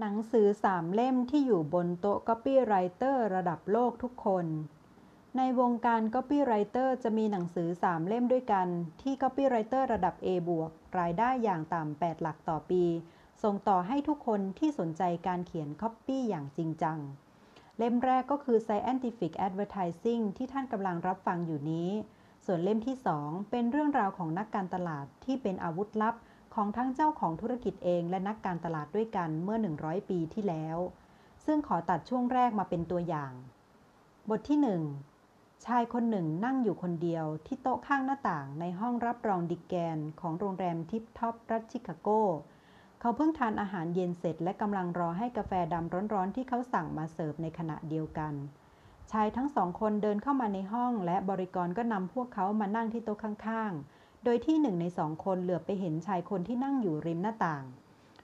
หนังสือสามเล่มที่อยู่บนโต๊ะ Copywriter ระดับโลกทุกคน ในวงการ Copywriter จะมีหนังสือสามเล่มด้วยกัน ที่ Copywriter ระดับ A บวกรายได้อย่างต่ำ8หลักต่อปี ส่งต่อให้ทุกคนที่สนใจการเขียน Copy อย่างจริงจัง เล่มแรกก็คือ Scientific Advertising ที่ท่านกำลังรับฟังอยู่นี้ ส่วนเล่มที่สองเป็นเรื่องราวของนักการตลาดที่เป็นอาวุธลับ ของทั้งเจ้าของธุรกิจเองและนักการตลาดด้วยกันเมื่อ 100 ปีที่แล้ว ซึ่งขอตัดช่วงแรกมาเป็นตัวอย่าง บทที่ 1 ชายคนหนึ่งนั่งอยู่คนเดียวที่โต๊ะข้างหน้าต่างในห้องรับรองดิแกนของโรงแรมทิปท็อปรัฐชิคาโก เขาเพิ่งทานอาหารเย็นเสร็จและกำลังรอให้กาแฟดำร้อนๆ ที่เขาสั่งมาเสิร์ฟในขณะเดียวกัน ชายทั้งสองคนเดินเข้ามาในห้องและบริกรก็นำพวกเขามานั่งที่โต๊ะข้างๆ โดยที่หนึ่งในสองคนเหลือบไปเห็นชายคนที่นั่งอยู่ริมหน้าต่าง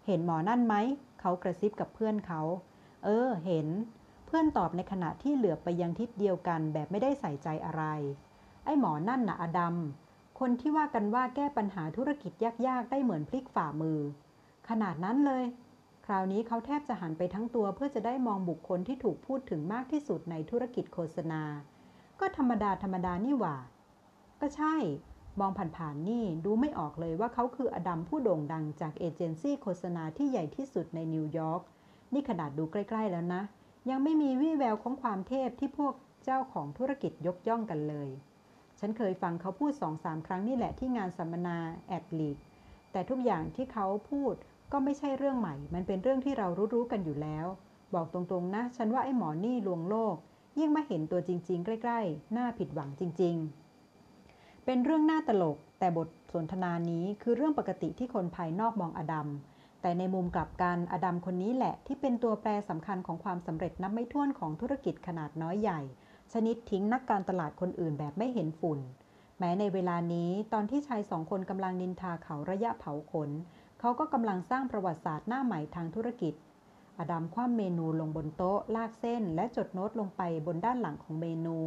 เห็นหมอนั่นไหม เขากระซิบกับเพื่อนเขา เออ เห็น เพื่อนตอบในขณะที่เหลือบไปยังทิศเดียวกันแบบไม่ได้ใส่ใจอะไร ไอ้หมอนั่นน่ะอดัม คนที่ว่ากันว่าแก้ปัญหาธุรกิจยากๆ ได้เหมือนพลิกฝ่ามือ ขนาดนั้นเลย คราวนี้เขาแทบจะหันไปทั้งตัวเพื่อจะได้มองบุคคลที่ถูกพูดถึงมากที่สุดในธุรกิจโฆษณา ก็ธรรมดาธรรมดานี่หว่า ก็ใช่ มองผ่านๆนี่ดูไม่ออกเลยว่าเขาคืออดัมผู้โด่งดังจากเอเจนซี่โฆษณาที่ใหญ่ที่สุดในนิวยอร์กนี่ขนาดดูใกล้ๆแล้วนะ ยังไม่มีวี่แววของความเทพที่พวกเจ้าของธุรกิจยกย่องกันเลย ฉันเคยฟังเขาพูดสองสามครั้งนี่แหละที่งานสัมมนาแอดลีกแต่ทุกอย่างที่เขาพูดก็ไม่ใช่เรื่องใหม่ มันเป็นเรื่องที่เรารู้ๆกันอยู่แล้ว บอกตรงๆนะ ฉันว่าไอ้หมอนี่ลวงโลก ยิ่งมาเห็นตัวจริง ๆ ใกล้ ๆ น่าผิดหวังจริง ๆ เป็นเรื่องน่าตลก แต่บทสนทนานี้คือเรื่องปกติที่คนภายนอกมองอดัม แต่ในมุมกลับกันอดัมคนนี้แหละที่เป็นตัวแปรสำคัญของความสำเร็จนับไม่ถ้วนของธุรกิจขนาดน้อยใหญ่ ชนิดทิ้งนักการตลาดคนอื่นแบบไม่เห็นฝุ่น แม้ในเวลานี้ตอนที่ชายสองคนกำลังนินทาเขาระยะเผาขน เขาก็กำลังสร้างประวัติศาสตร์หน้าใหม่ทางธุรกิจอดัมคว่ำเมนูลงบนโต๊ะ ลากเส้น และจดโน้ตลงไปบนด้านหลังของเมนู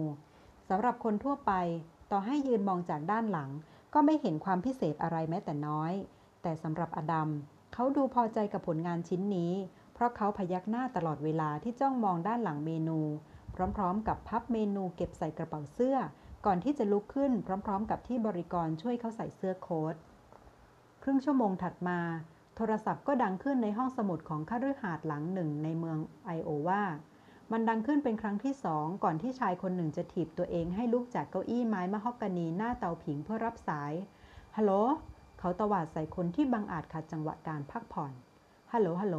สำหรับคนทั่วไป ต่อให้ยืนมองจากด้านหลัง ก็ไม่เห็นความพิเศษอะไรแม้แต่น้อย แต่สำหรับอดัมเขาดูพอใจกับผลงานชิ้นนี้ เพราะเขาพยักหน้าตลอดเวลาที่จ้องมองด้านหลังเมนู พร้อมๆ กับพับเมนูเก็บใส่กระเป๋าเสื้อ ก่อนที่จะลุกขึ้นพร้อม ๆ กับที่บริกรช่วยเขาใส่เสื้อโค้ทครึ่งชั่วโมงถัดมา โทรศัพท์ก็ดังขึ้นในห้องสมุดของข้ารือหาดหลังหนึ่งในเมืองไอโอวา มันดังขึ้นเป็นครั้งที่สองก่อนที่ชายคนหนึ่งจะถีบตัวเองให้ลุกจากเก้าอี้ไม้มะฮอกกานีหน้าเตาผิงเพื่อรับสาย ฮัลโหล เขาตวาดใส่คนที่บังอาจขัดจังหวะการพักผ่อน ฮัลโหล ฮัลโหล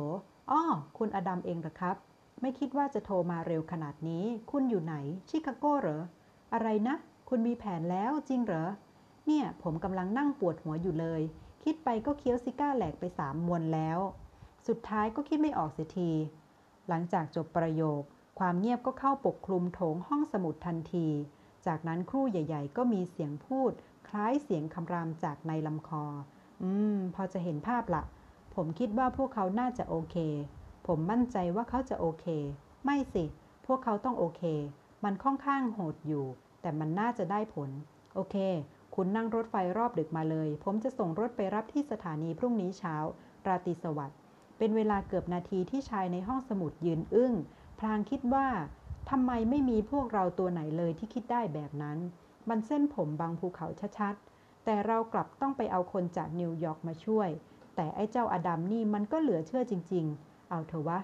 อ้อ คุณอดัมเองหรอครับ ไม่คิดว่าจะโทรมาเร็วขนาดนี้ คุณอยู่ไหน ชิคาโกเหรอ อะไรนะ คุณมีแผนแล้วจริงเหรอ เนี่ย ผมกำลังนั่งปวดหัวอยู่เลย คิดไปก็เคี้ยวซิก้าแหลกไปสามมวนแล้ว สุดท้ายก็คิดไม่ออกเสียทีหลังจากจบประโยค ความเงียบก็เข้าปกคลุมโถงห้องสมุดทันที จากนั้นครู่ใหญ่ ๆ ก็มีเสียงพูด คล้ายเสียงคำรามจากในลำคอ อืม พอจะเห็นภาพละ ผมคิดว่าพวกเขาน่าจะโอเค ผมมั่นใจว่าเขาจะโอเค ไม่สิ พวกเขาต้องโอเค มันค่อนข้างโหดอยู่ แต่มันน่าจะได้ผล โอเค คุณนั่งรถไฟรอบดึกมาเลย ผมจะส่งรถไปรับที่สถานีพรุ่งนี้เช้า ราตรีสวัสดิ์ เป็นเวลาเกือบนาทีที่ชายในห้องสมุดยืนอึ้ง ลางคิดว่าทำไมไม่มีพวกเราตัวไหนเลยที่คิดได้แบบนั้น มันเส้นผมบางภูเขาชัดๆ แต่เรากลับต้องไปเอาคนจากนิวยอร์กมาช่วย แต่ไอ้เจ้าอดัมนี่มันก็เหลือเชื่อจริง ๆ เอาเถอะวะ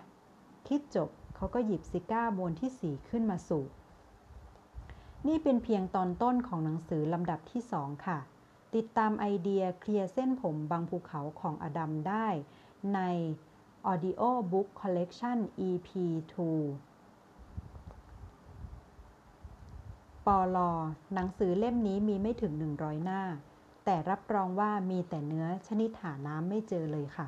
คิดจบเขาก็หยิบซิก้ามวนที่สี่ขึ้นมาสูบนี่เป็นเพียงตอนต้นของหนังสือลำดับที่สองค่ะ ติดตามไอเดียเคลียร์เส้นผมบางภูเขาของอดัมได้ ใน Audio Book Collection EP 2ปอลอหนังสือเล่มนี้มีไม่ถึง 100 หน้า แต่รับรองว่ามีแต่เนื้อชนิดหาน้ำไม่เจอเลยค่ะ